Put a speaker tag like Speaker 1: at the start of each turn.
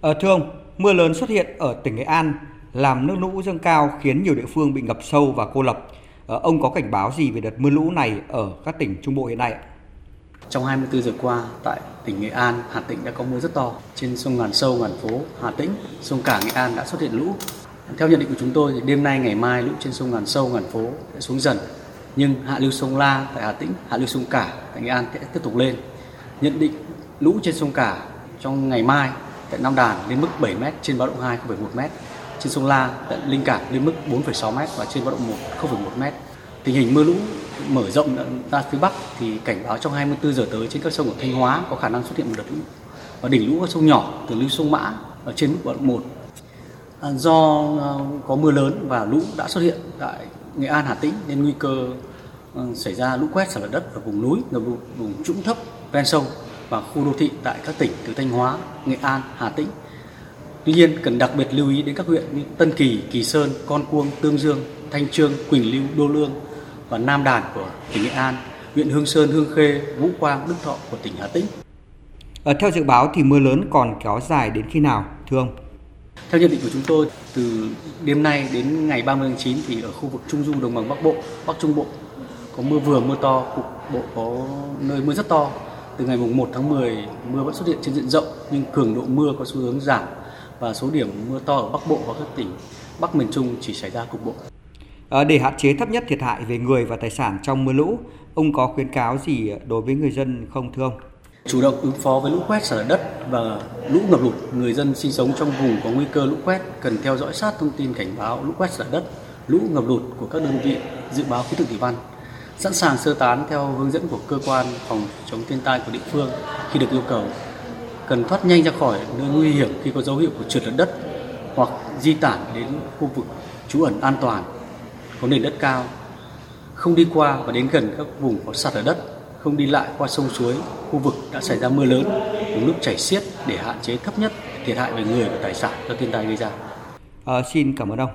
Speaker 1: Ờ, thưa ông, mưa lớn xuất hiện ở tỉnh Nghệ An làm nước lũ dâng cao khiến nhiều địa phương bị ngập sâu và cô lập. Ờ, ông có cảnh báo gì về đợt mưa lũ này ở các tỉnh Trung Bộ hiện nay ạ?
Speaker 2: Trong 24 giờ qua, tại tỉnh Nghệ An, Hà Tĩnh đã có mưa rất to. Trên sông Ngàn Sâu, Ngàn Phố, Hà Tĩnh, sông Cả Nghệ An đã xuất hiện lũ. Theo nhận định của chúng tôi, thì đêm nay, ngày mai, lũ trên sông Ngàn Sâu, Ngàn Phố sẽ xuống dần. Nhưng hạ lưu sông La tại Hà Tĩnh, hạ lưu sông Cả tại Nghệ An sẽ tiếp tục lên. Nhận định lũ trên sông Cả trong ngày mai tại Nam Đàn lên mức 7 m trên báo động 2 0,1 m. Trên sông La tại Linh Cảng lên mức 4,6 m và trên báo động 1 0,1 m. Tình hình mưa lũ mở rộng ra phía Bắc thì cảnh báo trong 24 giờ tới trên các sông ở Thanh Hóa có khả năng xuất hiện một đợt lũ. Và đỉnh lũ các sông nhỏ từ lưu sông Mã ở trên mức báo động 1. À, do à, có mưa lớn và lũ đã xuất hiện tại Nghệ An, Hà Tĩnh nên nguy cơ à, xảy ra lũ quét sạt lở đất ở vùng núi, ngập lụt vùng trũng thấp ven sông và khu đô thị tại các tỉnh từ Thanh Hóa, Nghệ An, Hà Tĩnh. Tuy nhiên cần đặc biệt lưu ý đến các huyện như Tân Kỳ, Kỳ Sơn, Con Cuông, Tương Dương, Thanh Trương, Quỳnh Lưu, Đô Lương và Nam Đàn của tỉnh Nghệ An, huyện Hương Sơn, Hương Khê, Vũ Quang, Đức Thọ của tỉnh Hà Tĩnh.
Speaker 1: Ở theo dự báo thì mưa lớn còn kéo dài đến khi nào, thưa ông?
Speaker 2: Theo nhận định của chúng tôi, từ đêm nay đến ngày 30 tháng 9 thì ở khu vực Trung Du đồng bằng Bắc Bộ, Bắc Trung Bộ có mưa vừa mưa to, cục bộ có nơi mưa rất to. Từ ngày mùng 1 tháng 10 mưa vẫn xuất hiện trên diện rộng nhưng cường độ mưa có xu hướng giảm và số điểm mưa to ở Bắc Bộ và các tỉnh Bắc miền Trung chỉ xảy ra cục bộ.
Speaker 1: À, để hạn chế thấp nhất thiệt hại về người và tài sản trong mưa lũ, ông có khuyến cáo gì đối với người dân không thưa ông?
Speaker 2: Chủ động ứng phó với lũ quét sạt lở đất và lũ ngập lụt, người dân sinh sống trong vùng có nguy cơ lũ quét cần theo dõi sát thông tin cảnh báo lũ quét sạt lở đất, lũ ngập lụt của các đơn vị dự báo khí tượng thủy văn, sẵn sàng sơ tán theo hướng dẫn của cơ quan phòng chống thiên tai của địa phương khi được yêu cầu. Cần thoát nhanh ra khỏi nơi nguy hiểm khi có dấu hiệu của trượt lở đất hoặc di tản đến khu vực trú ẩn an toàn có nền đất cao, không đi qua và đến gần các vùng có sạt lở đất, không đi lại qua sông suối, khu vực đã xảy ra mưa lớn, vùng nước chảy xiết để hạn chế thấp nhất thiệt hại về người và tài sản do thiên tai gây ra.
Speaker 1: À, xin cảm ơn ông.